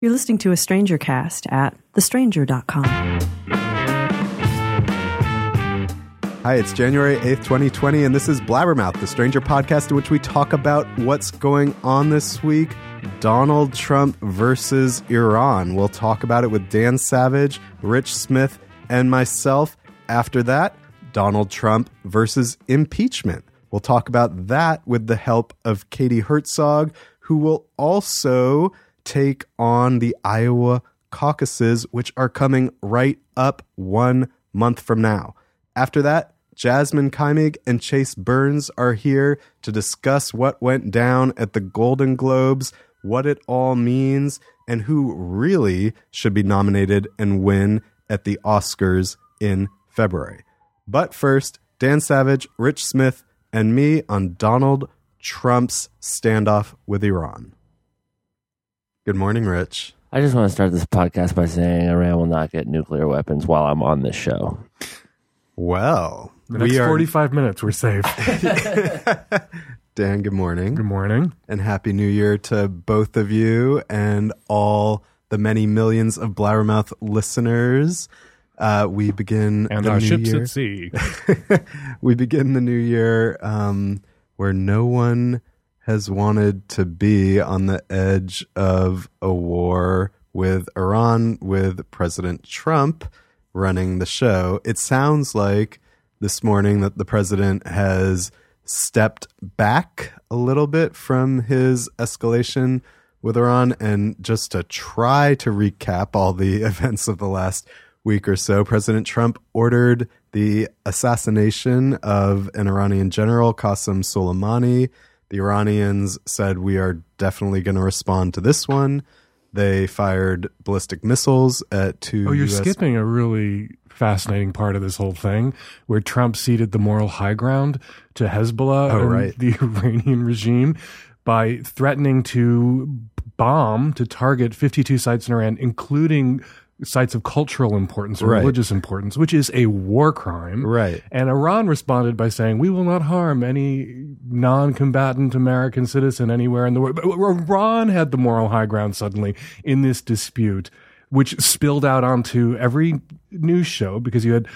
You're listening to a Stranger Cast at thestranger.com. Hi, it's January 8th, 2020, and this is Blabbermouth, the stranger podcast in which we talk about what's going on this week. Donald Trump versus Iran. We'll talk about it with Dan Savage, Rich Smith, and myself. After that, Donald Trump versus impeachment. We'll talk about that with the help of Katie Herzog, who will also take on the Iowa caucuses, which are coming right up one month from now. After that, Jasmyne Keimig and Chase Burns are here to discuss what went down at the Golden Globes, what it all means, and who really should be nominated and win at the Oscars in February. But first, Dan Savage, Rich Smith, and me on Donald Trump's standoff with Iran. Good morning, Rich. I just want to start this podcast by saying Iran will not get nuclear weapons while I'm on this show. Well, The next we are 45 minutes, we're safe. Dan. Good morning. Good morning. and happy new year to both of you and all the many millions of blabbermouth listeners uh, we begin And the our new ships year. at sea. we begin the new year um, where no one has wanted to be on the edge of a war with Iran with President Trump running the show. It sounds like this morning that the president has stepped back a little bit from his escalation with Iran. And just to try to recap all the events of the last week or so, President Trump ordered the assassination of an Iranian general, Qasem Soleimani. The Iranians said, We are definitely going to respond to this one. They fired ballistic missiles at two. Oh, you're US skipping a really fascinating part of this whole thing where Trump ceded the moral high ground to Hezbollah Oh, and right. the Iranian regime by threatening to bomb, to target 52 sites in Iran, including sites of cultural importance or Right. religious importance, which is a war crime. Right. And Iran responded by saying, "We will not harm any non-combatant American citizen anywhere in the world." But Iran had the moral high ground suddenly in this dispute, which spilled out onto every news show because you had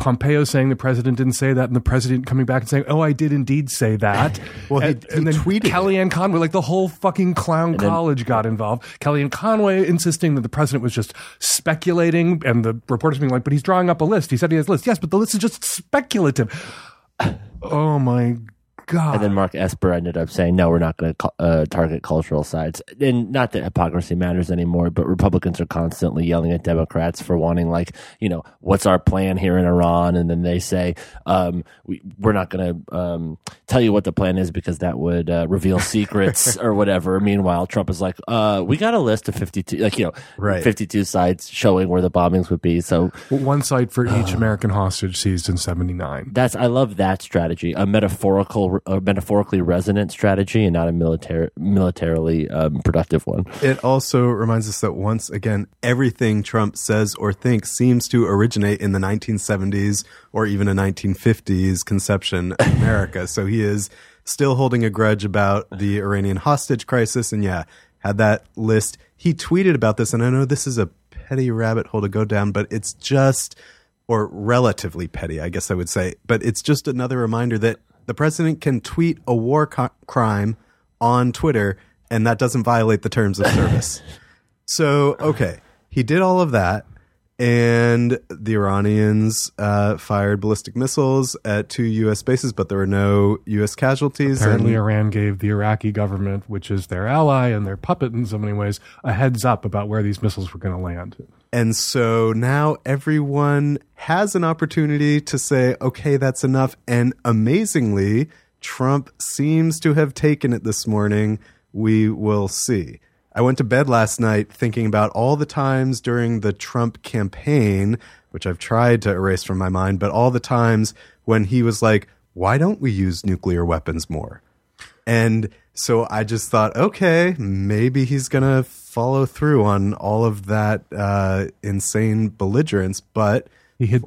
Pompeo saying the president didn't say that, and the president coming back and saying, "Oh, I did indeed say that." Well, he- and, he and then tweeted. Kellyanne Conway, like the whole fucking clown then- college got involved. Kellyanne Conway insisting that the president was just speculating, and the reporters being like, "But he's drawing up a list. He said he has a list. Yes, but the list is just speculative." oh my god! And then Mark Esper ended up saying, no, we're not going to uh, target cultural sites. And not that hypocrisy matters anymore, but Republicans are constantly yelling at Democrats for wanting, like, you know, what's our plan here in Iran? And then they say, um, we, we're not going to um, tell you what the plan is because that would uh, reveal secrets or whatever. Meanwhile, Trump is like, uh, we got a list of 52, like, you know, Right. 52 sites showing where the bombings would be. So one site for each American hostage seized in '79. That's I love that strategy, a metaphorical, a metaphorically resonant strategy, and not a military, militarily um, productive one. It also reminds us that once again, everything Trump says or thinks seems to originate in the 1970s or even a 1950s conception of America. so he is still holding a grudge about the Iranian hostage crisis. And yeah, had that list. He tweeted about this, and I know this is a petty rabbit hole to go down, but it's just, or relatively petty, I guess I would say, but it's just another reminder that the president can tweet a war co- crime on Twitter, and that doesn't violate the terms of service. so, okay, he did all of that, and the Iranians uh, fired ballistic missiles at two U.S. bases, but there were no U.S. casualties. Apparently, and- Iran gave the Iraqi government, which is their ally and their puppet in so many ways, a heads up about where these missiles were going to land. And so now everyone has an opportunity to say, okay, that's enough. And amazingly, Trump seems to have taken it this morning. We will see. I went to bed last night thinking about all the times during the Trump campaign, which I've tried to erase from my mind, but all the times when he was like, why don't we use nuclear weapons more? And so I just thought, okay, maybe he's going to follow through on all of that uh, insane belligerence. But He had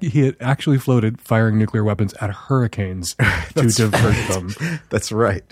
he had actually floated firing nuclear weapons at hurricanes to divert them. that's right.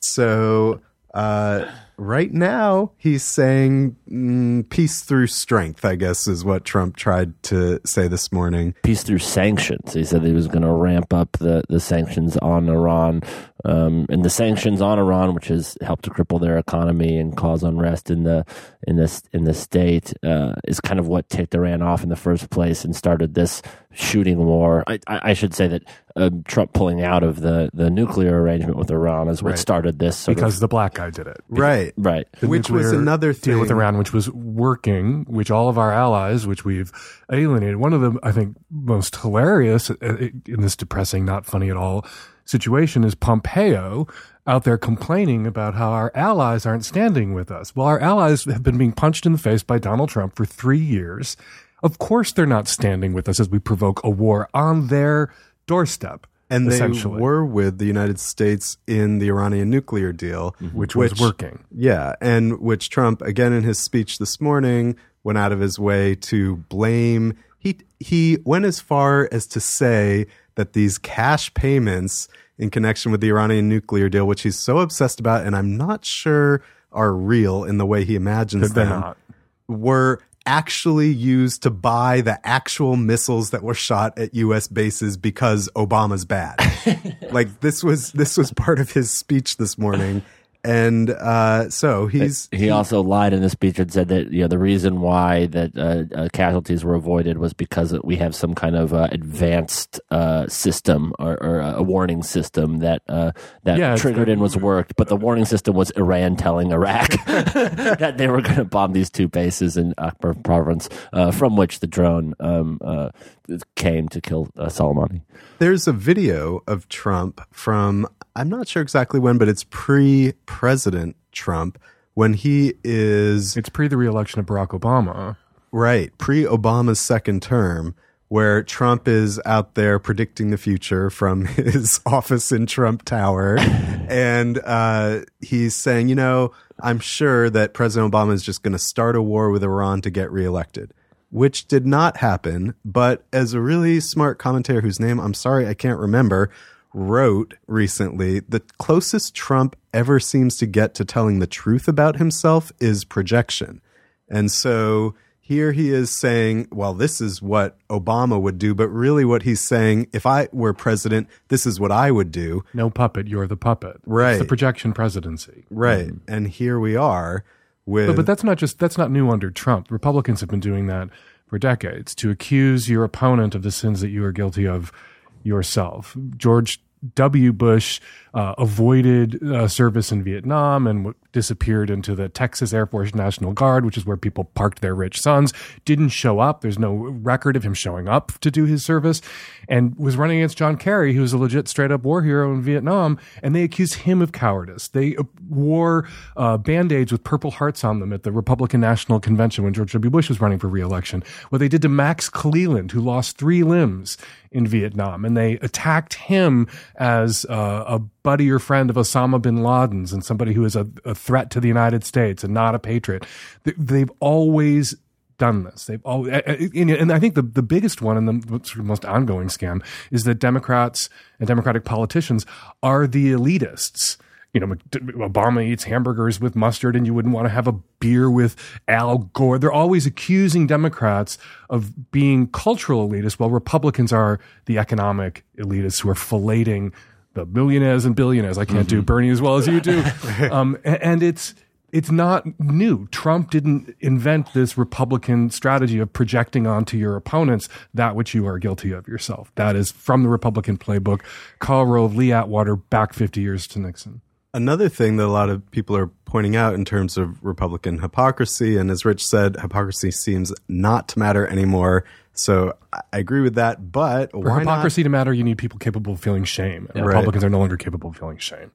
So uh, right now he's saying mm, peace through strength, I guess is what Trump tried to say this morning. Peace through sanctions. He said he was going to ramp up the, the sanctions on Iran. Um, and the sanctions on Iran, which has helped to cripple their economy and cause unrest in the in this in the state, uh, is kind of what ticked Iran off in the first place and started this shooting war. I, I should say that uh, Trump pulling out of the, the nuclear arrangement with Iran is what Right. started this. Sort because of, the black guy did it. Right. right. the Which was nuclear another deal with Iran, which was working, which all of our allies, which we've alienated. One of the, I think, most hilarious uh, in this depressing, not funny at all situation is Pompeo out there complaining about how our allies aren't standing with us. Well, our allies have been being punched in the face by Donald Trump for three years. Of course, they're not standing with us as we provoke a war on their doorstep. And they were with the United States in the Iranian nuclear deal, mm-hmm. which was working. Yeah, and which Trump again in his speech this morning went out of his way to blame. He he went as far as to say that these cash payments in connection with the Iranian nuclear deal, which he's so obsessed about, and I'm not sure are real in the way he imagines They're them, not. were actually used to buy the actual missiles that were shot at US bases because Obama's bad. like this was this was part of his speech this morning. And uh, so he's He also lied in the speech and said that you know the reason why that uh, uh, casualties were avoided was because we have some kind of uh, advanced uh, system or, or a warning system that uh, that Yeah, triggered and was worked, but the warning system was Iran telling Iraq that they were going to bomb these two bases in Anbar province, uh, from which the drone um, uh, came to kill uh, Soleimani. there's a video of Trump from I'm not sure exactly when, but it's pre-president Trump when he is It's pre the reelection of Barack Obama. Right, pre Obama's second term, where Trump is out there predicting the future from his office in Trump Tower. and uh, he's saying, you know, I'm sure that President Obama is just going to start a war with Iran to get reelected, which did not happen. But as a really smart commentator whose name I'm sorry I can't remember, wrote recently, the closest Trump ever seems to get to telling the truth about himself is projection. And so here he is saying, well, this is what Obama would do, but really what he's saying, if I were president, this is what I would do. No puppet, you're the puppet. Right. It's the projection presidency. Right. Mm. And here we are with But, but that's not just that's not new under Trump. Republicans have been doing that for decades to accuse your opponent of the sins that you are guilty of yourself. George W. Bush uh, avoided uh, service in Vietnam and w- disappeared into the Texas Air Force National Guard, which is where people parked their rich sons. Didn't show up. There's no record of him showing up to do his service, and was running against John Kerry, who was a legit straight up war hero in Vietnam. And they accused him of cowardice. They uh, wore uh, band aids with purple hearts on them at the Republican National Convention when George W. Bush was running for reelection. What they did to Max Cleland, who lost three limbs in Vietnam, and they attacked him as uh, a buddy or friend of Osama bin Laden's and somebody who is a, a threat to the United States and not a patriot. They, they've always done this. They've all, and I think the, the biggest one and the most ongoing scam is that Democrats and Democratic politicians are the elitists. You know, Obama eats hamburgers with mustard, and you wouldn't want to have a beer with Al Gore. They're always accusing Democrats of being cultural elitists, while Republicans are the economic elitists who are filleting the millionaires and billionaires. I can't do Bernie as well as you do, um, a- and it's it's not new. Trump didn't invent this Republican strategy of projecting onto your opponents that which you are guilty of yourself. That is from the Republican playbook. Karl Rove, Lee Atwater, back 50 years to Nixon. Another thing that a lot of people are pointing out in terms of Republican hypocrisy, and as Rich said, hypocrisy seems not to matter anymore. So I agree with that. But For hypocrisy to matter, you need people capable of feeling shame. And Right. Republicans are no longer capable of feeling shame.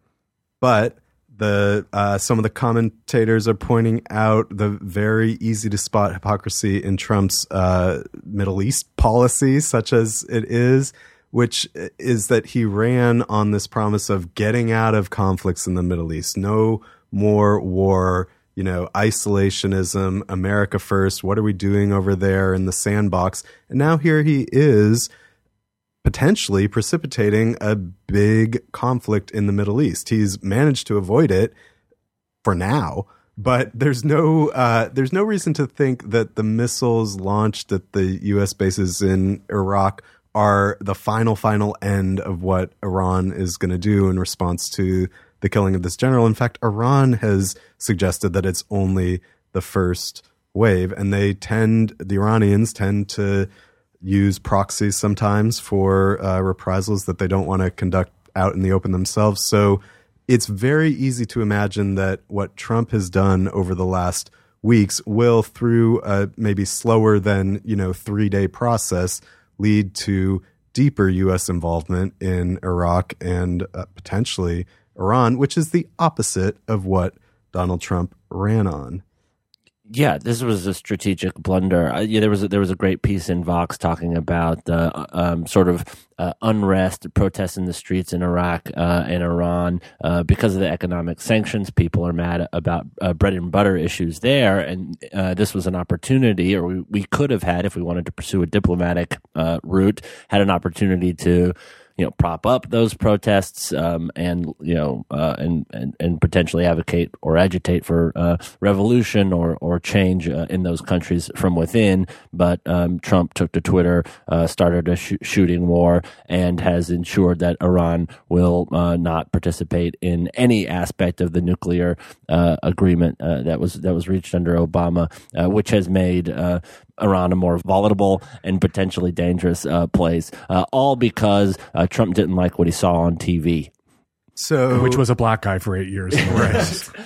But the uh, some of the commentators are pointing out the very easy to spot hypocrisy in Trump's uh, Middle East policy, such as it is, which is that he ran on this promise of getting out of conflicts in the Middle East, no more war. You know, isolationism, America first. What are we doing over there in the sandbox? And now here he is potentially precipitating a big conflict in the Middle East. He's managed to avoid it for now. But there's no uh, there's no reason to think that the missiles launched at the U.S. bases in Iraq are the final final end of what Iran is going to do in response to the killing of this general. In fact, Iran has suggested that it's only the first wave, and they tend the Iranians tend to use proxies sometimes for uh, reprisals that they don't want to conduct out in the open themselves. So it's very easy to imagine that what Trump has done over the last weeks will, through a maybe slower than you know three day process, lead to deeper U.S. involvement in Iraq and uh, potentially Iran, which is the opposite of what Donald Trump ran on yeah, this was a strategic blunder. Uh, yeah, there was a, there was a great piece in Vox talking about the uh, um, sort of uh, unrest, protests in the streets in Iraq uh, and Iran uh, because of the economic sanctions. People are mad about uh, bread and butter issues there, and this was an opportunity, or we, we could have had if we wanted to pursue a diplomatic route, had an opportunity to you know prop up those protests um, and you know uh, and, and and potentially advocate or agitate for uh, revolution or or change uh, in those countries from within. But um, Trump took to Twitter, uh, started a sh- shooting war, and has ensured that Iran will uh, not participate in any aspect of the nuclear uh, agreement that was that was reached under Obama, which has made Iran a more volatile and potentially dangerous uh, place, uh, all because uh, Trump didn't like what he saw on TV. So, which was a black guy for eight years.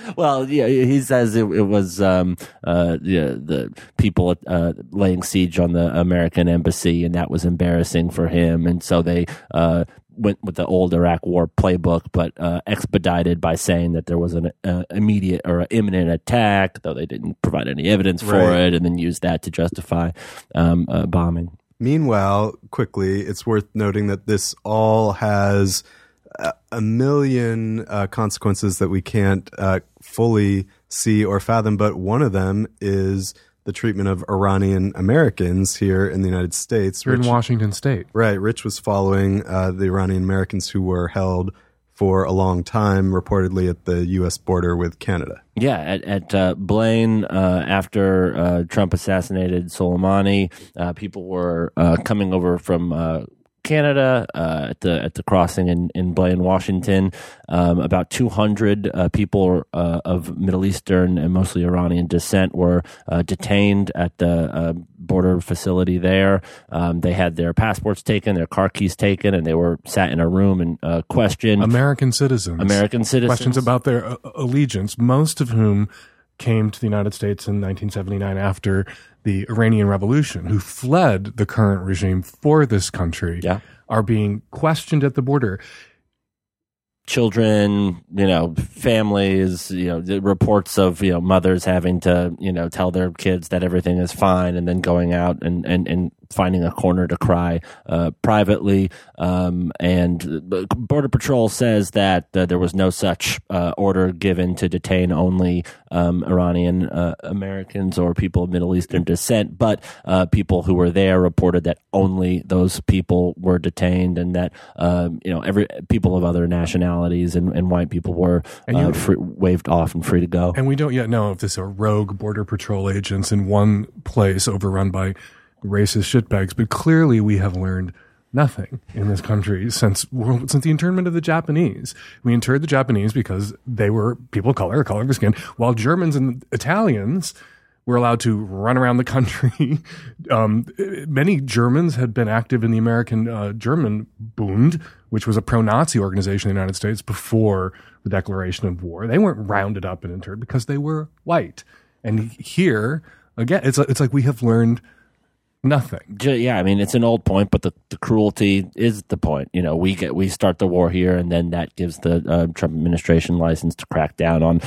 well, yeah, he says it, it was um, uh, yeah, the people uh, laying siege on the American embassy, and that was embarrassing for him. And so they uh, went with the old Iraq War playbook, but uh, expedited by saying that there was an uh, immediate or imminent attack, though they didn't provide any evidence for right. it, and then used that to justify um, uh, bombing. Meanwhile, quickly, it's worth noting that this all has a million uh, consequences that we can't uh, fully see or fathom, but one of them is the treatment of Iranian Americans here in the United States. Here Rich, in Washington State. Right. Rich was following uh, the Iranian Americans who were held for a long time, reportedly at the U.S. border with Canada. Yeah, at, at uh, Blaine, uh, after uh, Trump assassinated Soleimani, uh, people were uh, coming over from Canada uh, at the at the crossing in in Blaine, Washington. Um, about 200 uh, people uh, of Middle Eastern and mostly Iranian descent were uh, detained at the uh, border facility there. Um, they had their passports taken, their car keys taken, and they were sat in a room and uh, questioned. American citizens. American citizens. Questions about their allegiance, most of whom came to the United States in 1979 after the Iranian Revolution, who fled the current regime for this country, yeah. are being questioned at the border. Children, you know, families, you know, the reports of, you know, mothers having to, you know, tell their kids that everything is fine and then going out and, and, and finding a corner to cry uh, privately. Um, and Border Patrol says that uh, there was no such uh, order given to detain only um, Iranian uh, Americans or people of Middle Eastern descent, but uh, people who were there reported that only those people were detained, and that um, you know every people of other nationalities and, and white people were uh, free, waved off and free to go. And we don't yet know if this are rogue Border Patrol agents in one place overrun by racist shitbags, but clearly we have learned nothing in this country since since the internment of the Japanese. We interred the Japanese because they were people of color, color of skin, while Germans and Italians were allowed to run around the country. um, many Germans had been active in the American uh, German Bund, which was a pro-Nazi organization in the United States before the declaration of war. They weren't rounded up and interred because they were white. And here, again, it's it's like we have learned nothing. Yeah, I mean it's an old point, but the, the cruelty is the point. You know, we get we start the war here, and then that gives the uh, Trump administration license to crack down on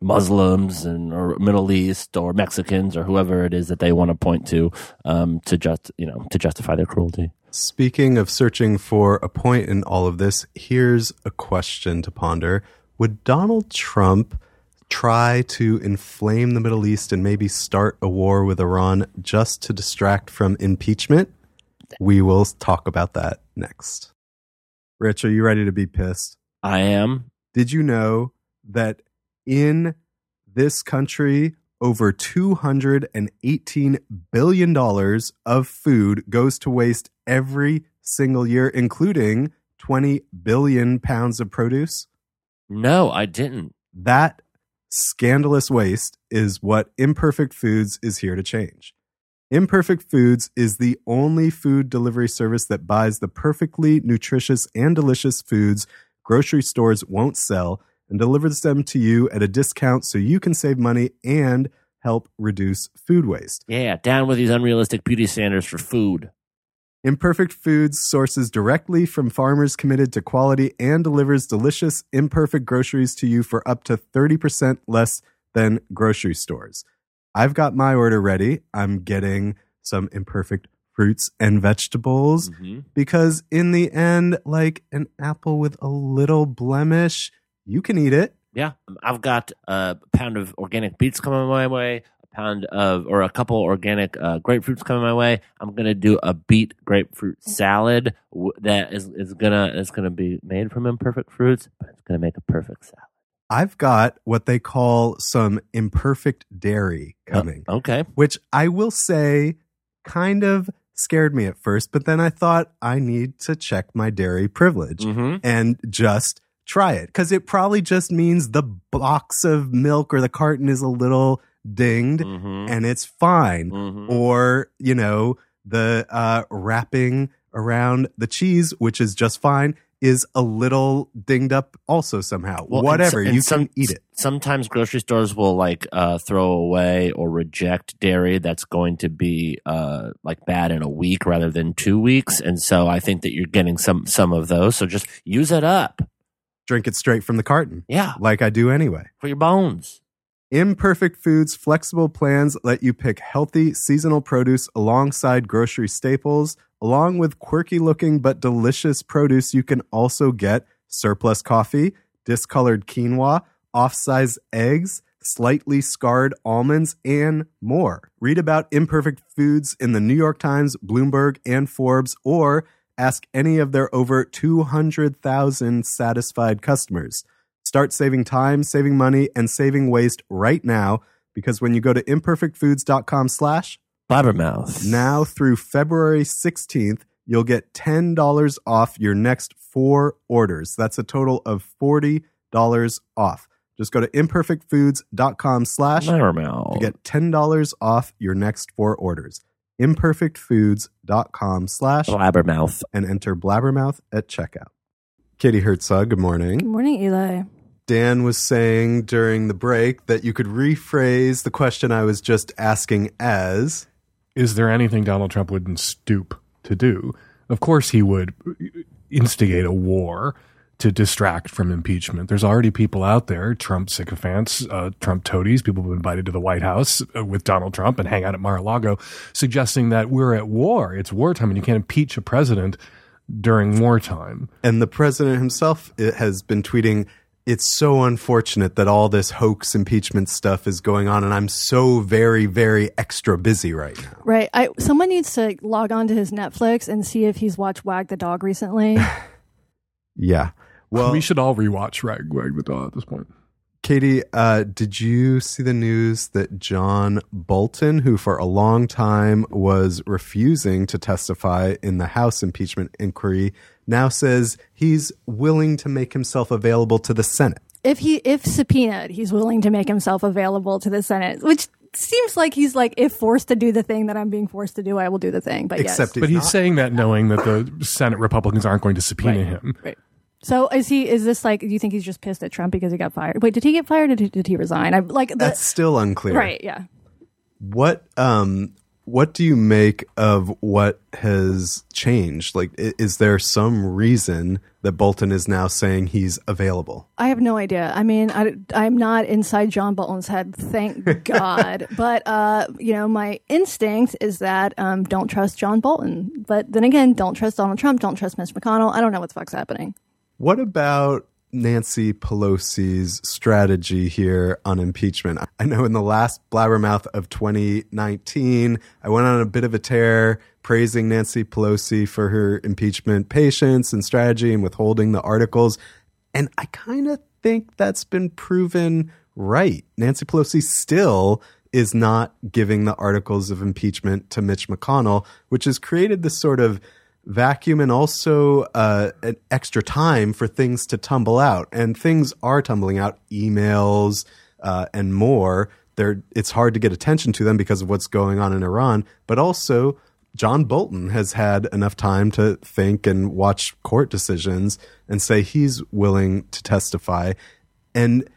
Muslims and or Middle East or Mexicans or whoever it is that they want to point to um, to just you know to justify their cruelty. Speaking of searching for a point in all of this, here's a question to ponder: Would Donald Trump? Try to inflame the Middle East and maybe start a war with Iran just to distract from impeachment? We will talk about that next. Rich, are you ready to be pissed? I am. Did you know that in this country, over $218 billion of food goes to waste every single year, including 20 billion pounds of produce. No, I didn't. That scandalous waste is what Imperfect Foods is here to change. Imperfect Foods is the only food delivery service that buys the perfectly nutritious and delicious foods grocery stores won't sell and delivers them to you at a discount so you can save money and help reduce food waste. Yeah, down with these unrealistic beauty standards for food. Imperfect Foods sources directly from farmers committed to quality and delivers delicious, imperfect groceries to you for up to 30% less than grocery stores. I've got my order ready. I'm getting some imperfect fruits and vegetables Mm-hmm. because, in the end, like an apple with a little blemish, you can eat it. Yeah, I've got a pound of organic beets coming my way, pound of or a couple organic uh, grapefruits coming my way. I'm gonna do a beet grapefruit salad w- that is is gonna is gonna be made from imperfect fruits, but it's gonna make a perfect salad. I've got what they call some imperfect dairy coming. Okay, which I will say kind of scared me at first, but then I thought I need to check my dairy privilege mm-hmm. and just try it because it probably just means the box of milk or the carton is a little dinged Mm-hmm. and it's fine. Mm-hmm. Or, you know, the uh, wrapping around the cheese, which is just fine, is a little dinged up also somehow. Well, and Whatever, so- and you some- can eat it. Sometimes grocery stores will like uh, throw away or reject dairy that's going to be uh, like bad in a week rather than two weeks, and so I think that you're getting some some of those. So just use it up, Drink it straight from the carton, yeah, like I do anyway. for your bones. Imperfect Foods flexible plans let you pick healthy seasonal produce alongside grocery staples. Along with quirky looking but delicious produce, you can also get surplus coffee, discolored quinoa, off size eggs, slightly scarred almonds, and more. Read about Imperfect Foods in the New York Times, Bloomberg, and Forbes, or ask any of their over 200,000 satisfied customers. Start saving time, saving money, and saving waste right now because when you go to imperfectfoods.com slash Blabbermouth. now through February 16th, you'll get $10 off your next four orders. That's a total of $40 off. Just go to imperfectfoods.com slash Blabbermouth. to get $10 off your next four orders. Imperfectfoods.com slash Blabbermouth. and enter Blabbermouth at checkout. Katie Herzog, good morning. Good morning, Eli. Dan was saying during the break that you could rephrase the question I was just asking as Is there anything Donald Trump wouldn't stoop to do? Of course, he would instigate a war to distract from impeachment. There's already people out there, Trump sycophants, uh, Trump toadies, people who've been invited to the White House uh, with Donald Trump and hang out at Mar-a-Lago, suggesting that we're at war. It's wartime and you can't impeach a president during wartime. and the president himself has been tweeting it's so unfortunate that all this hoax impeachment stuff is going on and I'm so very very extra busy right now. Right. I someone needs to log on to his Netflix and see if he's watched Wag the Dog recently. Yeah. Well, we should all rewatch Rag Wag the Dog at this point. Katie, uh, did you see the news that John Bolton, who for a long time was refusing to testify in the House impeachment inquiry, now says he's willing to make himself available to the Senate? if he if subpoenaed, he's willing to make himself available to the Senate, which seems like he's like if forced to do the thing that I'm being forced to do, I will do the thing. But Except yes. But he's not. saying that knowing that the Senate Republicans aren't going to subpoena Right. him. Right. So is he? Is this like? Do you think he's just pissed at Trump because he got fired? Wait, did he get fired or did, did he resign? I like the, That's still unclear. right. Yeah. What um what do you make of what has changed? Like is there some reason that Bolton is now saying he's available? I have no idea. I mean, I, I'm not inside John Bolton's head, thank God. but uh, you know, my instinct is that um, don't trust John Bolton. But then again, don't trust Donald Trump. Don't trust Mitch McConnell. I don't know what the fuck's happening. What about Nancy Pelosi's strategy here on impeachment? I know in the last blabbermouth of 2019, I went on a bit of a tear praising Nancy Pelosi for her impeachment patience and strategy and withholding the articles. And I kind of think that's been proven right. Nancy Pelosi still is not giving the articles of impeachment to Mitch McConnell, which has created this sort of vacuum and also uh, an extra time for things to tumble out. And things are tumbling out, emails uh, and more. They're, it's hard to get attention to them because of what's going on in Iran, but also John Bolton has had enough time to think and watch court decisions and say he's willing to testify. And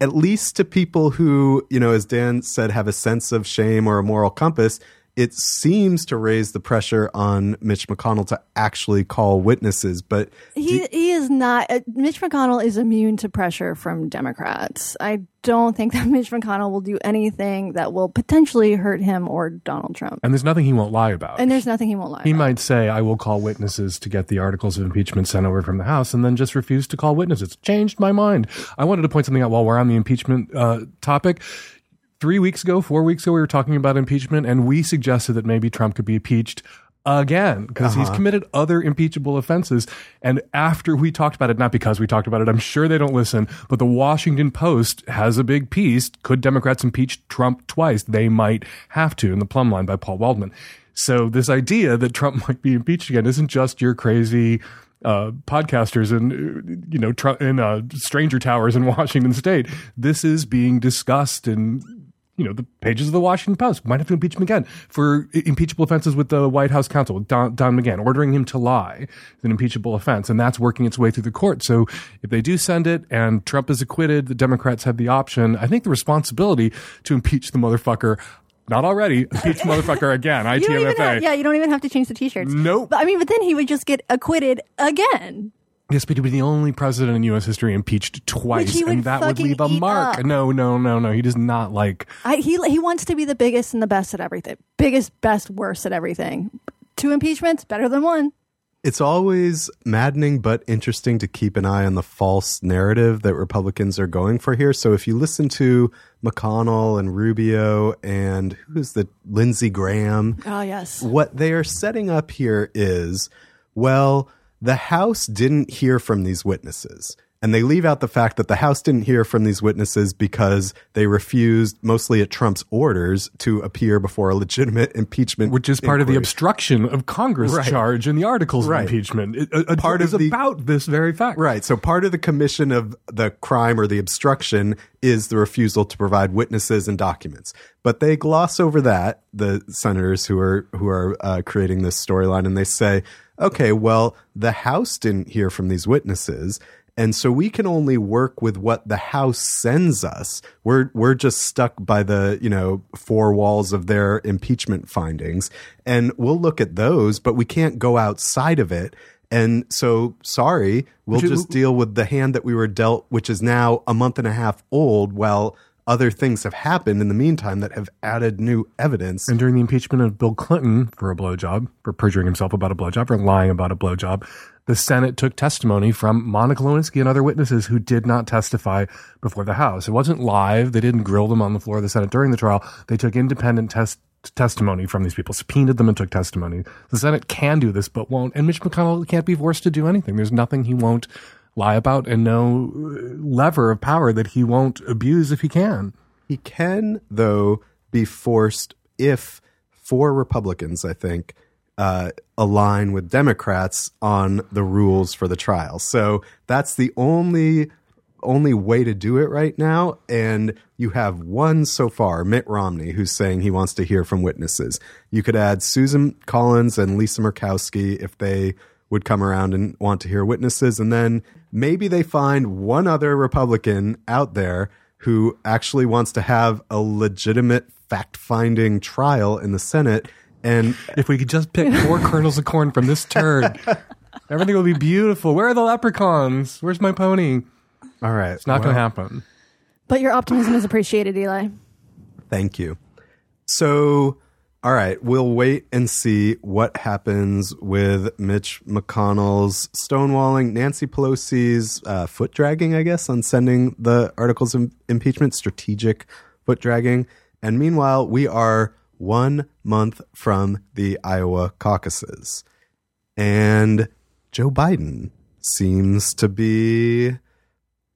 at least to people who, you know, as Dan said, have a sense of shame or a moral compass, it seems to raise the pressure on Mitch McConnell to actually call witnesses. But he he is not. Uh, Mitch McConnell is immune to pressure from Democrats. I don't think that Mitch McConnell will do anything that will potentially hurt him or Donald Trump. And there's nothing he won't lie about. And there's nothing he won't lie. He about. might say, "I will call witnesses to get the articles of impeachment sent over from the House," and then just refuse to call witnesses. Changed my mind. I wanted to point something out while we're on the impeachment uh, topic three weeks ago, four weeks ago, we were talking about impeachment, and we suggested that maybe Trump could be impeached again because he's committed other impeachable offenses. And after we talked about it, not because we talked about it, I'm sure they don't listen, but the Washington Post has a big piece. Could Democrats impeach Trump twice? They might have to in the Plum Line by Paul Waldman. So this idea that Trump might be impeached again isn't just your crazy uh, podcasters in you know tr- in uh, stranger towers in Washington State. This is being discussed in you know the pages of the Washington Post. Might have to impeach him again for impeachable offenses with the White House counsel Don, Don McGahn, ordering him to lie is an impeachable offense, and that's working its way through the court. So if they do send it and Trump is acquitted, the Democrats have the option. I think the responsibility to impeach the motherfucker. Not already. Impeach motherfucker again. ITMFA. have, yeah, you don't even have to change the t-shirts. Nope. But I mean, but then he would just get acquitted again. Yes, but he'd be the only president in U.S. history impeached twice, Which he would and that would leave a mark. up. No, no, no, no. He does not like. I, he he wants to be the biggest and the best at everything. Biggest, best, worst at everything. Two impeachments, better than one. it's always maddening but interesting to keep an eye on the false narrative that Republicans are going for here. So if you listen to McConnell and Rubio and who's the Lindsey Graham, Oh yes. what they are setting up here is well, the House didn't hear from these witnesses. And they leave out the fact that the House didn't hear from these witnesses because they refused, mostly at Trump's orders, to appear before a legitimate impeachment. Which is part of the obstruction of Congress Right. charge in the articles Right. of impeachment. It, a, a- Part is the- about this very fact. Right. So part of the commission of the crime or the obstruction is the refusal to provide witnesses and documents. But they gloss over that, the senators who are who are uh, creating this storyline, and they say, okay, well, the House didn't hear from these witnesses. And so we can only work with what the House sends us. We're we're just stuck by the you know four walls of their impeachment findings, and we'll look at those, but we can't go outside of it. And so, sorry, we'll is- just deal with the hand that we were dealt, which is now a month and a half old, while other things have happened in the meantime that have added new evidence. And during the impeachment of Bill Clinton for a blowjob, for perjuring himself about a blowjob, for lying about a blowjob, the Senate took testimony from Monica Lewinsky and other witnesses who did not testify before the House. It wasn't live. They didn't grill them on the floor of the Senate during the trial. They took independent test testimony from these people, subpoenaed them and took testimony. The Senate can do this, but won't. And Mitch McConnell can't be forced to do anything. There's nothing he won't lie about and no uh, lever of power that he won't abuse if he can. He can, though, be forced if four Republicans, I think, uh, align with Democrats on the rules for the trial. So that's the only only way to do it right now. And you have one so far, Mitt Romney, who's saying he wants to hear from witnesses. You could add Susan Collins and Lisa Murkowski if they would come around and want to hear witnesses. And then maybe they find one other Republican out there who actually wants to have a legitimate fact finding trial in the Senate. And If we could just pick four kernels of corn from this turd, everything will be beautiful. Where are the leprechauns? Where's my pony? all right, It's not going to happen. But your optimism is appreciated, Eli. Thank you. So, all right, we'll wait and see what happens with Mitch McConnell's stonewalling, Nancy Pelosi's uh, foot dragging, I guess, on sending the articles of impeachment, strategic foot dragging. And meanwhile, we are one month from the Iowa caucuses. And Joe Biden seems to be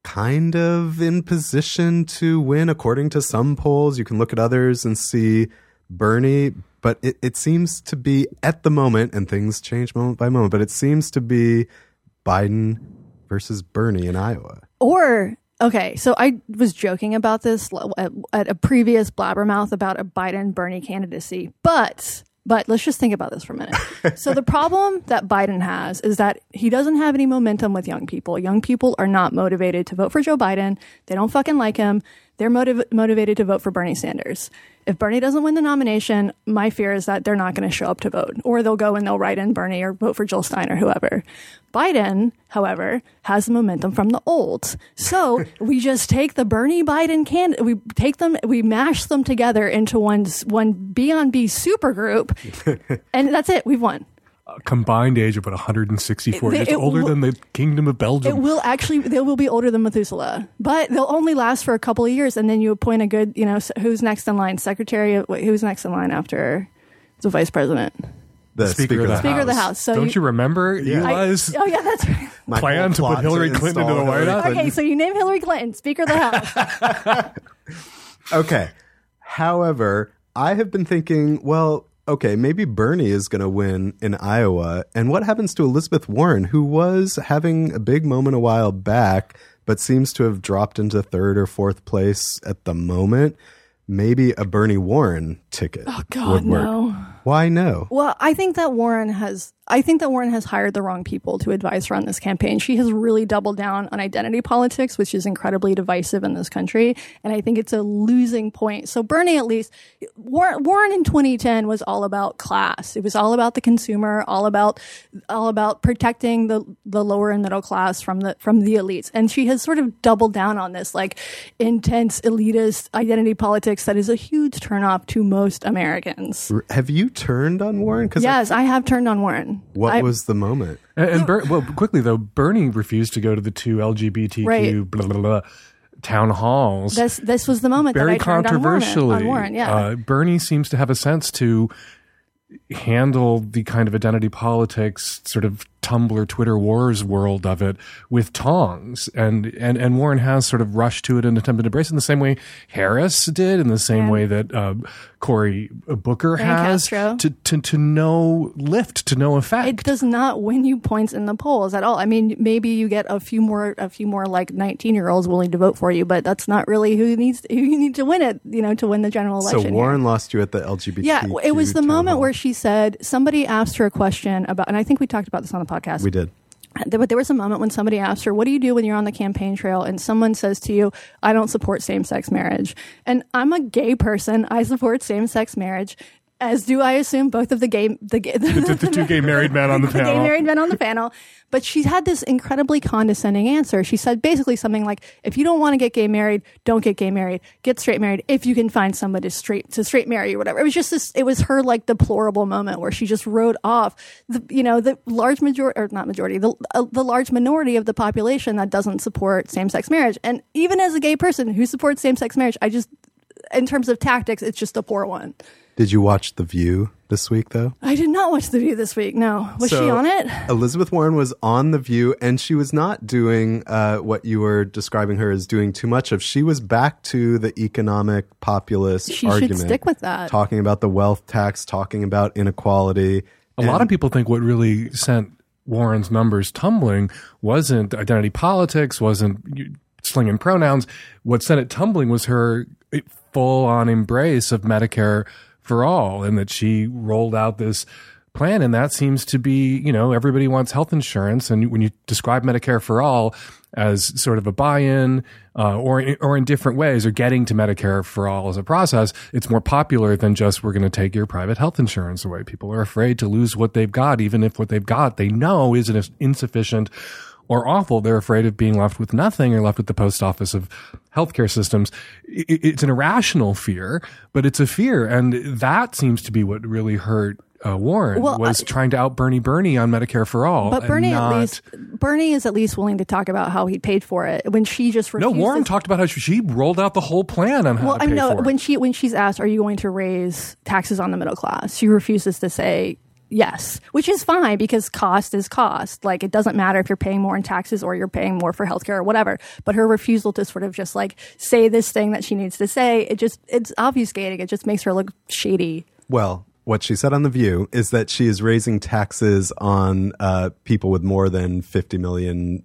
kind of in position to win according to some polls. You can look at others and see Bernie, but it, it seems to be at the moment, and things change moment by moment, but it seems to be Biden versus Bernie in Iowa. Or okay, so I was joking about this at, at a previous blabbermouth about a Biden Bernie candidacy, but but let's just think about this for a minute. so the problem that Biden has is that he doesn't have any momentum with young people. Young people are not motivated to vote for Joe Biden. They don't fucking like him. They're motiv- motivated to vote for Bernie Sanders. If Bernie doesn't win the nomination, my fear is that they're not going to show up to vote, or they'll go and they'll write in Bernie or vote for Jill Stein or whoever. Biden, however, has the momentum from the old. So we just take the Bernie Biden can we take them, we mash them together into one one B on B super group, and that's it. We've won. A combined age of about 164 It- years, it older will- than the Kingdom of Belgium. It will actually they will be older than Methuselah, but they'll only last for a couple of years, and then you appoint a good, you know, who's next in line? Secretary, of, wait, who's next in line after the vice president? The Speaker, of the, Speaker House. of the House. So Don't you, remember I- Eli's oh yeah, that's right. My plan to put plot Hillary Clinton into the White House? Okay, so you name Hillary Clinton Speaker of the House. Okay. However, I have been thinking, well, okay, maybe Bernie is going to win in Iowa. And what happens to Elizabeth Warren, who was having a big moment a while back, but seems to have dropped into third or fourth place at the moment? Maybe a Bernie Warren ticket. Oh, God, would work. no. Why no? Well, I think that Warren has I think that Warren has hired the wrong people to advise her on this campaign. She has really doubled down on identity politics, which is incredibly divisive in this country, and I think it's a losing point. So Bernie at least Warren, Warren in 2010 was all about class. It was all about the consumer, all about all about protecting the the lower and middle class from the from the elites. And she has sort of doubled down on this like intense elitist identity politics that is a huge turnoff to most Americans. Have you turned on Warren? Yes, I have turned on Warren. What I- was the moment? And, and Ber- well, quickly though, Bernie refused to go to the two LGBTQ Right. blah, blah, blah, town halls. this this was the moment Very that I turned on Warren. controversially, On Warren, yeah. uh, Bernie seems to have a sense to handle the kind of identity politics, sort of Tumblr, Twitter wars world of it with tongs, and and and Warren has sort of rushed to it and attempted to embrace it in the same way Harris did, in the same And- way that uh, Cory Booker And has Castro. to, to to no lift, to no effect. it does not win you points in the polls at all. I mean, maybe you get a few more, a few more like nineteen year olds willing to vote for you, but that's not really who needs who you need to win it. You know, to win the general So election. here. Warren lost you at the LGBT. Yeah, it was the moment hall. where she said somebody asked her a question about, and I think we talked about this on the podcast. We did. But there was a moment when somebody asked her, "What do you do when you're on the campaign trail?" And someone says to you, "I don't support same-sex marriage." And I'm a gay person. I support same-sex marriage. As do I assume both of the gay the, gay, the, the two gay married men on the the gay panel. married men on the panel. But she had this incredibly condescending answer. She said basically something like, "If you don't want to get gay married, don't get gay married. Get straight married if you can find somebody to straight to straight marry or whatever." It was just this. It was her like deplorable moment where she just wrote off the you know the large majority or not majority the uh, the large minority of the population that doesn't support same sex marriage. And even as a gay person who supports same sex marriage, I just in terms of tactics, it's just a poor one. Did you watch The View this week, though? I did not watch The View this week. No, was she on it? Elizabeth Warren was on The View, and she was not doing uh, what you were describing her as doing too much of. She was back to the economic populist She argument. should stick with that. Talking about the wealth tax, talking about inequality. A lot of people think what really sent Warren's numbers tumbling wasn't identity politics, wasn't slinging pronouns. What sent it tumbling was her full on embrace of Medicare for all, and that she rolled out this plan. And that seems to be, you know, everybody wants health insurance. And when you describe Medicare for all as sort of a buy in, uh, or, or in different ways, or getting to Medicare for all as a process, it's more popular than just we're going to take your private health insurance away. People are afraid to lose what they've got, even if what they've got they know is insufficient or awful. They're afraid of being left with nothing or left with the post office of healthcare systems. It's an irrational fear, but it's a fear. And that seems to be what really hurt uh, Warren Well, was I- trying to out Bernie Bernie on Medicare for all. But Bernie not- at least Bernie is at least willing to talk about how he paid for it when she just No. Warren talked about how she, she rolled out the whole plan on how Well, I know when it. she when she's asked, "Are you going to raise taxes on the middle class?" She refuses to say yes, which is fine because cost is cost. Like it doesn't matter if you're paying more in taxes or you're paying more for healthcare or whatever. But her refusal to sort of just like say this thing that she needs to say, it just it's obfuscating. It just makes her look shady. Well, what she said on The View is that she is raising taxes on uh, people with more than $50 million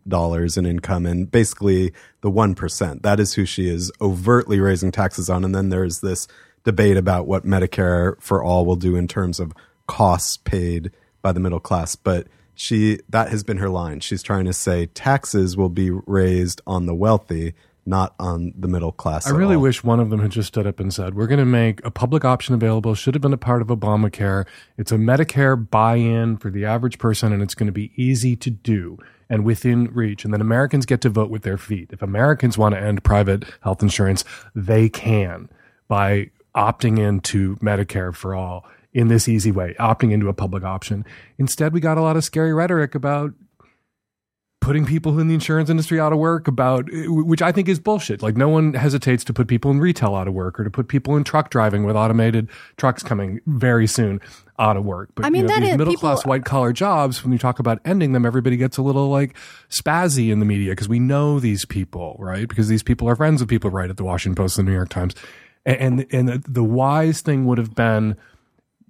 in income and basically the 1%. That is who she is overtly raising taxes on. And then there's this debate about what Medicare for all will do in terms of costs paid by the middle class. But she, that has been her line. She's trying to say taxes will be raised on the wealthy not on the middle class. I really all. wish one of them had just stood up and said, "We're going to make a public option available. Should have been a part of Obamacare. It's a Medicare buy-in for the average person, and it's going to be easy to do and within reach. And then Americans get to vote with their feet. If Americans want to end private health insurance, they can by opting into Medicare for all." In this easy way, opting into a public option. Instead, we got a lot of scary rhetoric about putting people in the insurance industry out of work about which I think is bullshit. Like no one hesitates to put people in retail out of work or to put people in truck driving with automated trucks coming very soon out of work. But I mean, you know, these middle class white collar jobs, when you talk about ending them, everybody gets a little like spazzy in the media because we know these people, right? Because these people are friends with people right at the Washington Post and the New York Times. And and the, the wise thing would have been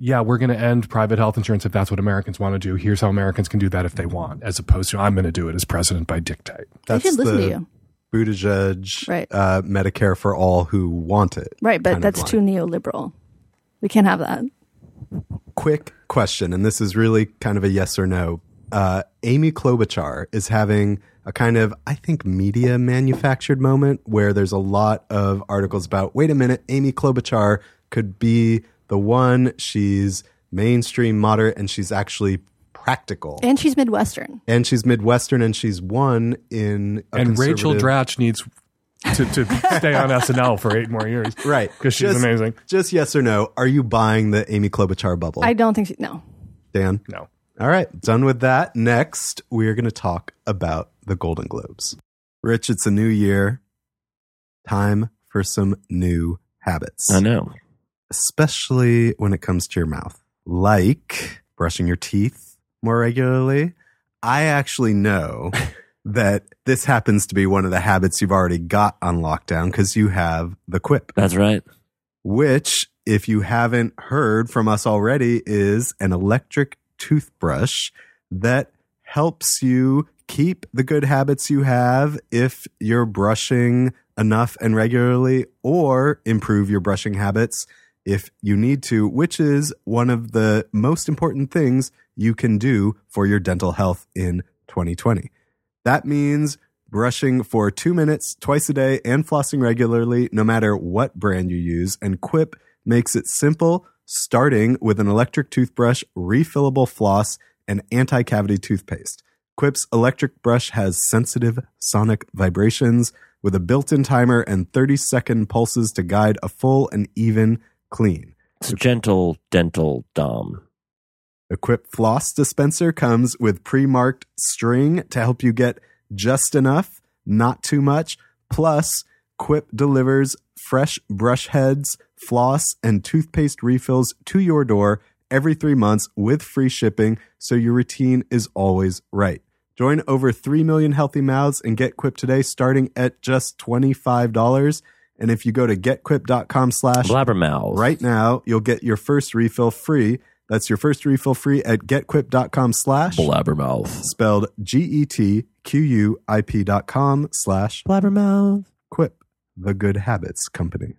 yeah, we're going to end private health insurance if that's what Americans want to do. Here's how Americans can do that if they want, as opposed to I'm going to do it as president by dictate. That's they should listen the to you. Buttigieg Right. uh, Medicare for all who want it. Right, but that's too neoliberal. We can't have that. quick question, and this is really kind of a yes or no. Uh, Amy Klobuchar is having a kind of, I think, media manufactured moment where there's a lot of articles about, wait a minute, Amy Klobuchar could be the one. She's mainstream, moderate, and she's actually practical. And she's Midwestern. And she's Midwestern, and she's one in a and Rachel Dratch needs to, to stay on SNL for eight more years. Right. Because she's Just- amazing. Just yes or no. Are you buying the Amy Klobuchar bubble? I don't think she, no. Dan? No. All right, done with that. Next, we're going to talk about the Golden Globes. Rich, it's a new year. Time for some new habits, I know. Especially when it comes to your mouth, like brushing your teeth more regularly. I actually know that this happens to be one of the habits you've already got on lockdown because you have the quip That's right. which, if you haven't heard from us already, is an electric toothbrush that helps you keep the good habits you have if you're brushing enough and regularly, or improve your brushing habits if you need to, which is one of the most important things you can do for your dental health in 2020. That means brushing for two minutes twice a day and flossing regularly, no matter what brand you use. And Quip makes it simple, starting with an electric toothbrush, refillable floss, and anti cavity toothpaste. Quip's electric brush has sensitive sonic vibrations with a built in timer and 30 second pulses to guide a full and even clean. It's a gentle dental dom. Equip Floss dispenser comes with pre marked string to help you get just enough, not too much. Plus, Quip delivers fresh brush heads, floss, and toothpaste refills to your door every three months with free shipping, so your routine is always right. Join over 3 million healthy mouths and get Quip today starting at just $25. And if you go to getquip.com slash Blabbermouth. right now, you'll get your first refill free. That's your first refill free at getquip.com slash Blabbermouth. spelled G-E-T-Q-U-I-P dot com slash Blabbermouth. quip, the good habits company.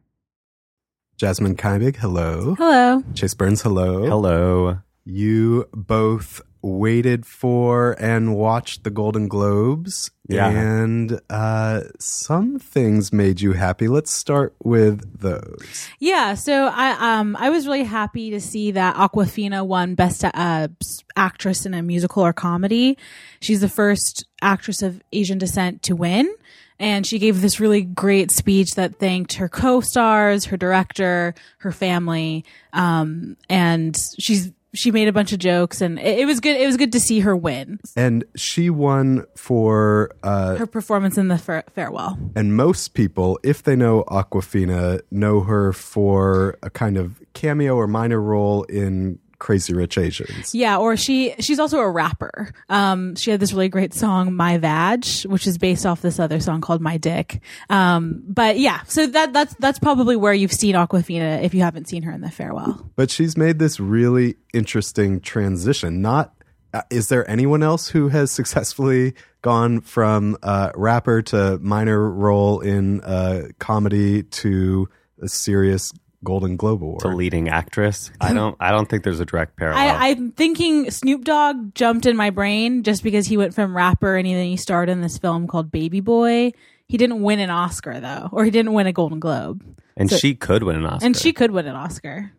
Jasmyne Keimig, hello. Hello. Chase Burns, hello. Hello. You both waited for and watched the Golden Globes. Yeah. And uh, some things made you happy. Let's start with those. Yeah, so I um I was really happy to see that Awkwafina won Best uh, Actress in a Musical or Comedy. She's the first actress of Asian descent to win, and she gave this really great speech that thanked her co-stars, her director, her family, um, and she's she made a bunch of jokes, and it, it was good. It was good to see her win. And she won for uh, Her performance in the fare- farewell. And most people, if they know Awkwafina, know her for a kind of cameo or minor role in Crazy Rich Asians. Yeah, or she she's also a rapper. Um, she had this really great song, "My Vag," which is based off this other song called "My Dick." Um, but yeah, so that that's that's probably where you've seen Awkwafina if you haven't seen her in the farewell. But she's made this really interesting transition. Not uh, is there anyone else who has successfully gone from uh, rapper to minor role in uh, comedy to a serious Golden Globe award? to leading actress. I mm-hmm. don't. I don't think there's a direct parallel. I, I'm thinking Snoop Dogg jumped in my brain just because he went from rapper and then he starred in this film called Baby Boy. He didn't win an Oscar though, or he didn't win a Golden Globe, and so- she could win an Oscar. and she could win an Oscar.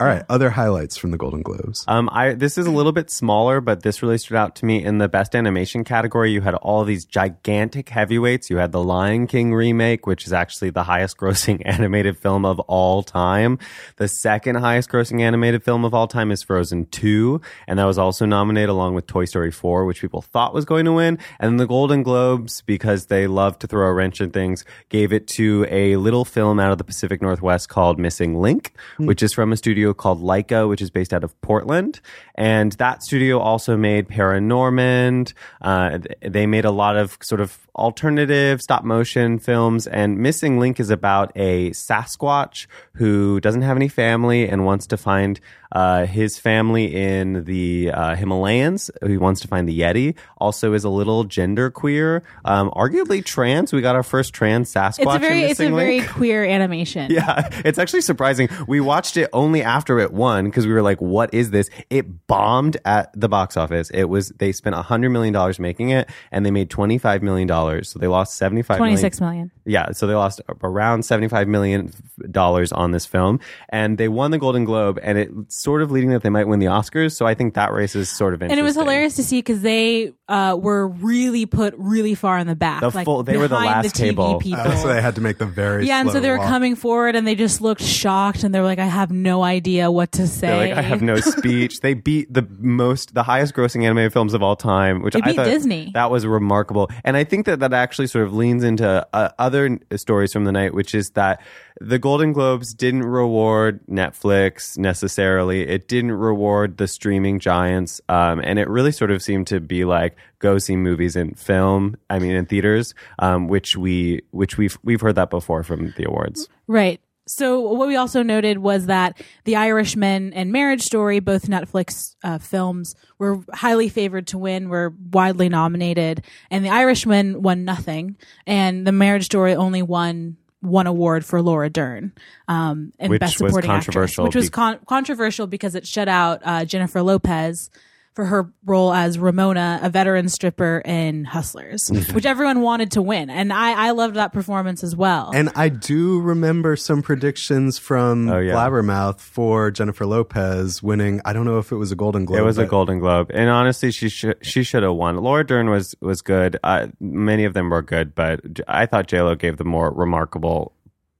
All right, other highlights from the Golden Globes. Um, I this is a little bit smaller, but this really stood out to me in the best animation category. You had all these gigantic heavyweights. You had the Lion King remake, which is actually the highest grossing animated film of all time. The second highest grossing animated film of all time is Frozen 2, and that was also nominated along with Toy Story 4, which people thought was going to win. And the Golden Globes, because they love to throw a wrench in things, gave it to a little film out of the Pacific Northwest called Missing Link, which is from a studio called Laika, which is based out of Portland. And that studio also made ParaNorman. Uh, they made a lot of sort of alternative stop motion films. And Missing Link is about a Sasquatch who doesn't have any family and wants to find uh, his family in the uh, Himalayas. He wants to find the Yeti. Also, is a little genderqueer, um, arguably trans. We got our first trans Sasquatch. It's a very it's a very queer animation. Yeah, it's actually surprising. We watched it only after it won because we were like, "What is this?" It bombed at the box office. It was they spent a hundred million dollars making it, and they made twenty five million dollars. So they lost seventy five. Twenty six million. Yeah, so they lost around seventy five million dollars on this film, and they won the Golden Globe, and it's sort of leading that they might win the Oscars. So I think that race is sort of And it was hilarious to see because they uh, were really put really far in the back. The like full- they were the behind last TV table. People. Uh, so they had to make the very yeah, and so slow they were walk. coming forward and they just looked shocked and they were like, I have no idea what to say. They're like, I have no speech. they beat the most, the highest grossing animated films of all time, which They I beat thought Disney. That was remarkable. And I think that that actually sort of leans into uh, other stories from the night, which is that the Golden Globes didn't reward Netflix necessarily. It didn't reward the streaming giants. Um, and it really sort of seemed to be like, go see movies in film, I mean, in theaters, um, which we, which we've, we've heard that before from the awards. Right. So what we also noted was that The Irishman and Marriage Story, both Netflix uh, films, were highly favored to win, were widely nominated, and The Irishman won nothing, and The Marriage Story only won one award for Laura Dern, um, and Which Best was Supporting controversial Actress, which was con- controversial because it shut out uh, Jennifer Lopez for her role as Ramona, a veteran stripper in Hustlers, which everyone wanted to win, and I, I loved that performance as well. And I do remember some predictions from Oh, yeah. Blabbermouth for Jennifer Lopez winning. I don't know if it was a Golden Globe. It was a Golden Globe, and honestly, she should she should have won. Laura Dern was was good. Uh, many of them were good, but I thought J Lo gave the more remarkable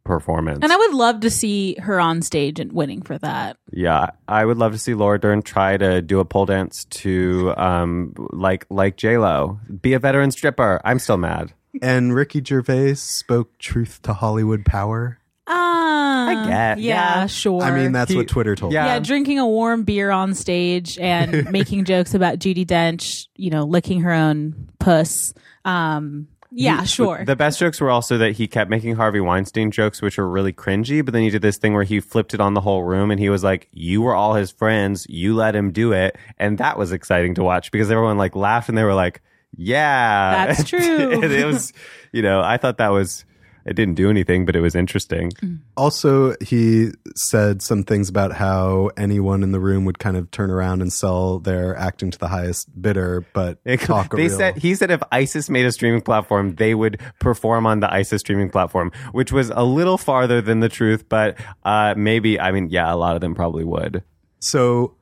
performance. And I would love to see her on stage and winning for that. yeah, I would love to see Laura Dern try to do a pole dance to um like like J Lo, be a veteran stripper. I'm still mad. And Ricky Gervais spoke truth to Hollywood power. Uh, I get- Yeah, yeah. sure. I mean, that's He- what Twitter told yeah. me. yeah, drinking a warm beer on stage and making jokes about Judi Dench, you know, licking her own puss. Um, yeah, sure. The best jokes were also that he kept making Harvey Weinstein jokes, which were really cringy. But then he did this thing where he flipped it on the whole room, and he was like, "You were all his friends. You let him do it," and that was exciting to watch because everyone like laughed and they were like, "Yeah, That's true. And it was, you know, I thought that was. It didn't do anything, but it was interesting. Also, he said some things about how anyone in the room would kind of turn around and sell their acting to the highest bidder, but It- talk they real- said he said if ISIS made a streaming platform, they would perform on the ISIS streaming platform, which was a little farther than the truth, but uh, maybe I mean, yeah, a lot of them probably would. So,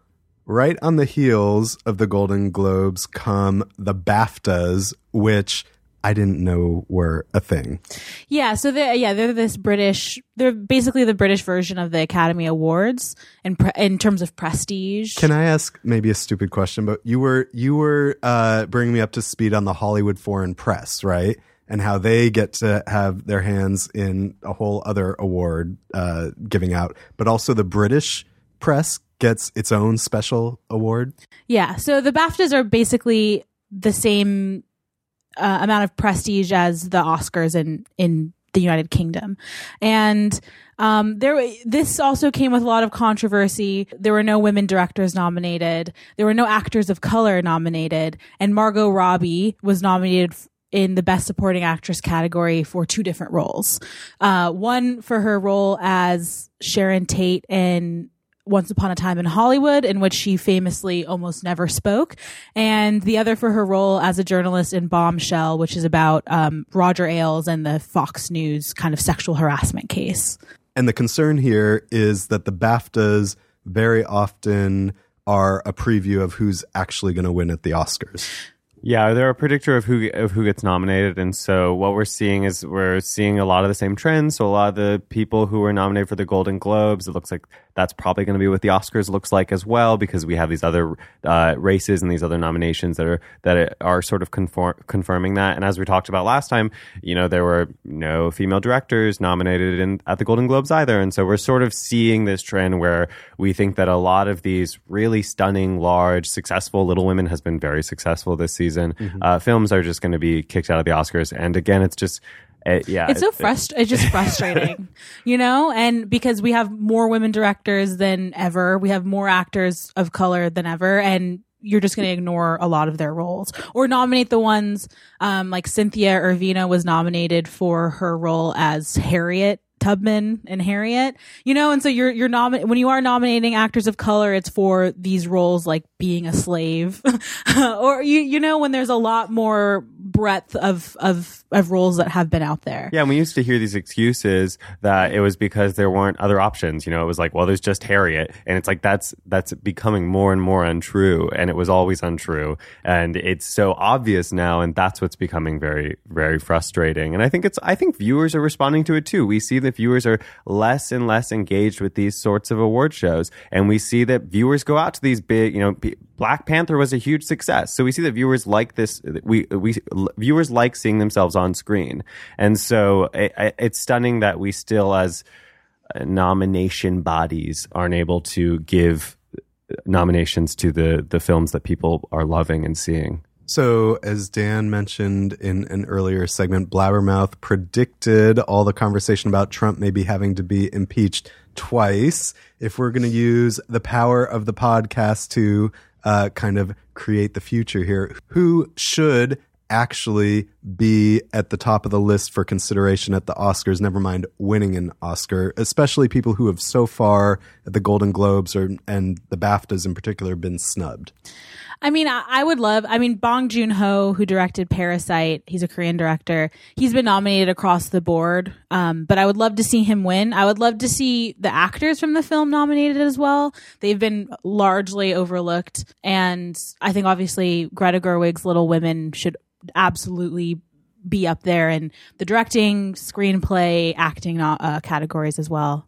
right on the heels of the Golden Globes come the BAFTAs, which I didn't know were a thing. yeah, so they yeah, they're this British. They're basically the British version of the Academy Awards in pre- in terms of prestige. Can I ask maybe a stupid question? But you were you were uh, bringing me up to speed on the Hollywood Foreign Press, right? And how they get to have their hands in a whole other award uh, giving out, but also the British press gets its own special award. Yeah. So the BAFTAs are basically the same uh, amount of prestige as the Oscars in in the United Kingdom, and um, there this also came with a lot of controversy. There were no women directors nominated. There were no actors of color nominated, and Margot Robbie was nominated. in the best supporting actress category for two different roles. Uh, one for her role as Sharon Tate in once Upon a Time in Hollywood, in which she famously almost never spoke, and the other for her role as a journalist in Bombshell, which is about um, Roger Ailes and the Fox News kind of sexual harassment case. And the concern here is that the BAFTAs very often are a preview of who's actually going to win at the Oscars. Yeah, they're a predictor of who of who gets nominated, and so what we're seeing is we're seeing a lot of the same trends. So a lot of the people who were nominated for the Golden Globes, it looks like that's probably going to be what the Oscars looks like as well, because we have these other uh, races and these other nominations that are that are sort of conform, confirming that. And as we talked about last time, you know, there were no female directors nominated in, at the Golden Globes either, and so we're sort of seeing this trend where we think that a lot of these really stunning, large, successful Little Women has been very successful this season. Uh, films are just going to be kicked out of the Oscars, and again, it's just. Uh, yeah, It's so it- frust- It's just frustrating, you know. And because we have more women directors than ever, we have more actors of color than ever, and you're just going to ignore a lot of their roles or nominate the ones um, like Cynthia Erivo was nominated for her role as Harriet Tubman and Harriet, you know, and so you're you're nomin- when you are nominating actors of color, it's for these roles like being a slave, or you you know when there's a lot more breadth of of of roles that have been out there. Yeah, and we used to hear these excuses that it was because there weren't other options. You know, it was like, well, there's just Harriet, and it's like that's that's becoming more and more untrue, and it was always untrue, and it's so obvious now, and that's what's becoming very very frustrating. And I think it's I think viewers are responding to it too. We see that viewers are less and less engaged with these sorts of award shows, and we see that viewers go out to these big, you know. Black Panther was a huge success, so we see that viewers like this. We we viewers like seeing themselves on screen, and so it, it's stunning that we still, as nomination bodies, aren't able to give nominations to the the films that people are loving and seeing. So, as Dan mentioned in an earlier segment, Blabbermouth predicted all the conversation about Trump maybe having to be impeached twice. If we're going to use the power of the podcast to uh, kind of create the future here, who should actually be at the top of the list for consideration at the Oscars, never mind winning an Oscar, especially people who have so far at the Golden Globes or and the BAFTAs in particular been snubbed. I mean, I, I would love. I mean, Bong Joon Ho, who directed Parasite, he's a Korean director. He's been nominated across the board, um, but I would love to see him win. I would love to see the actors from the film nominated as well. They've been largely overlooked, and I think obviously Greta Gerwig's Little Women should absolutely be up there in the directing, screenplay, acting uh, categories as well.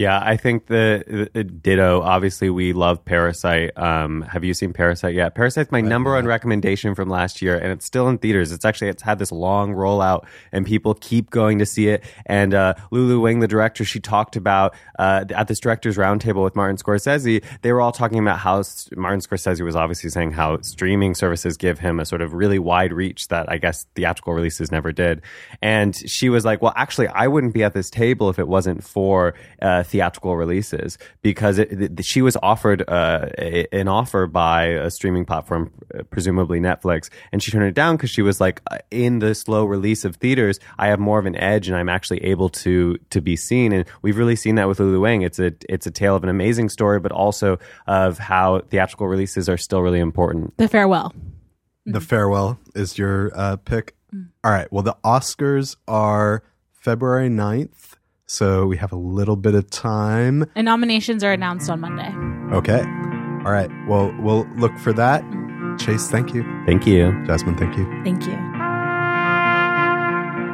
Yeah, I think the, the ditto. Obviously, we love Parasite. Um, have you seen Parasite yet? Parasite's my number one recommendation from last year, and it's still in theaters. It's actually it's had this long rollout, and people keep going to see it. And uh, Lulu Wang, the director, she talked about uh, at this directors roundtable with Martin Scorsese. They were all talking about how Martin Scorsese was obviously saying how streaming services give him a sort of really wide reach that I guess theatrical releases never did. And she was like, "Well, actually, I wouldn't be at this table if it wasn't for." Uh, theatrical releases because it, it, she was offered uh, a, an offer by a streaming platform, uh, presumably Netflix, and she turned it down because she was like, uh, in the slow release of theaters, I have more of an edge, and I'm actually able to to be seen. And we've really seen that with Lulu Wang. It's a it's a tale of an amazing story, but also of how theatrical releases are still really important. The farewell. The farewell is your uh, pick. All right. Well, the Oscars are February 9th. So we have a little bit of time. And nominations are announced on Monday. Okay. All right. Well, we'll look for that. Chase, thank you. Thank you. Jasmyne, thank you. Thank you.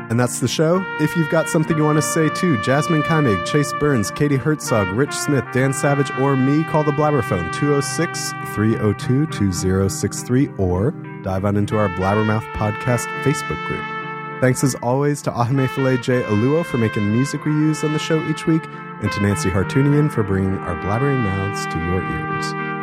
And that's the show. If you've got something you want to say too, Jasmyne Keimig, Chase Burns, Katie Herzog, Rich Smith, Dan Savage, or me, call the Blabberphone 206 302 2063 or dive on into our Blabbermouth Podcast Facebook group. Thanks as always to Ahamefule J. Oluo for making the music we use on the show each week. and to Nancy Hartunian for bringing our blabbering mouths to your ears.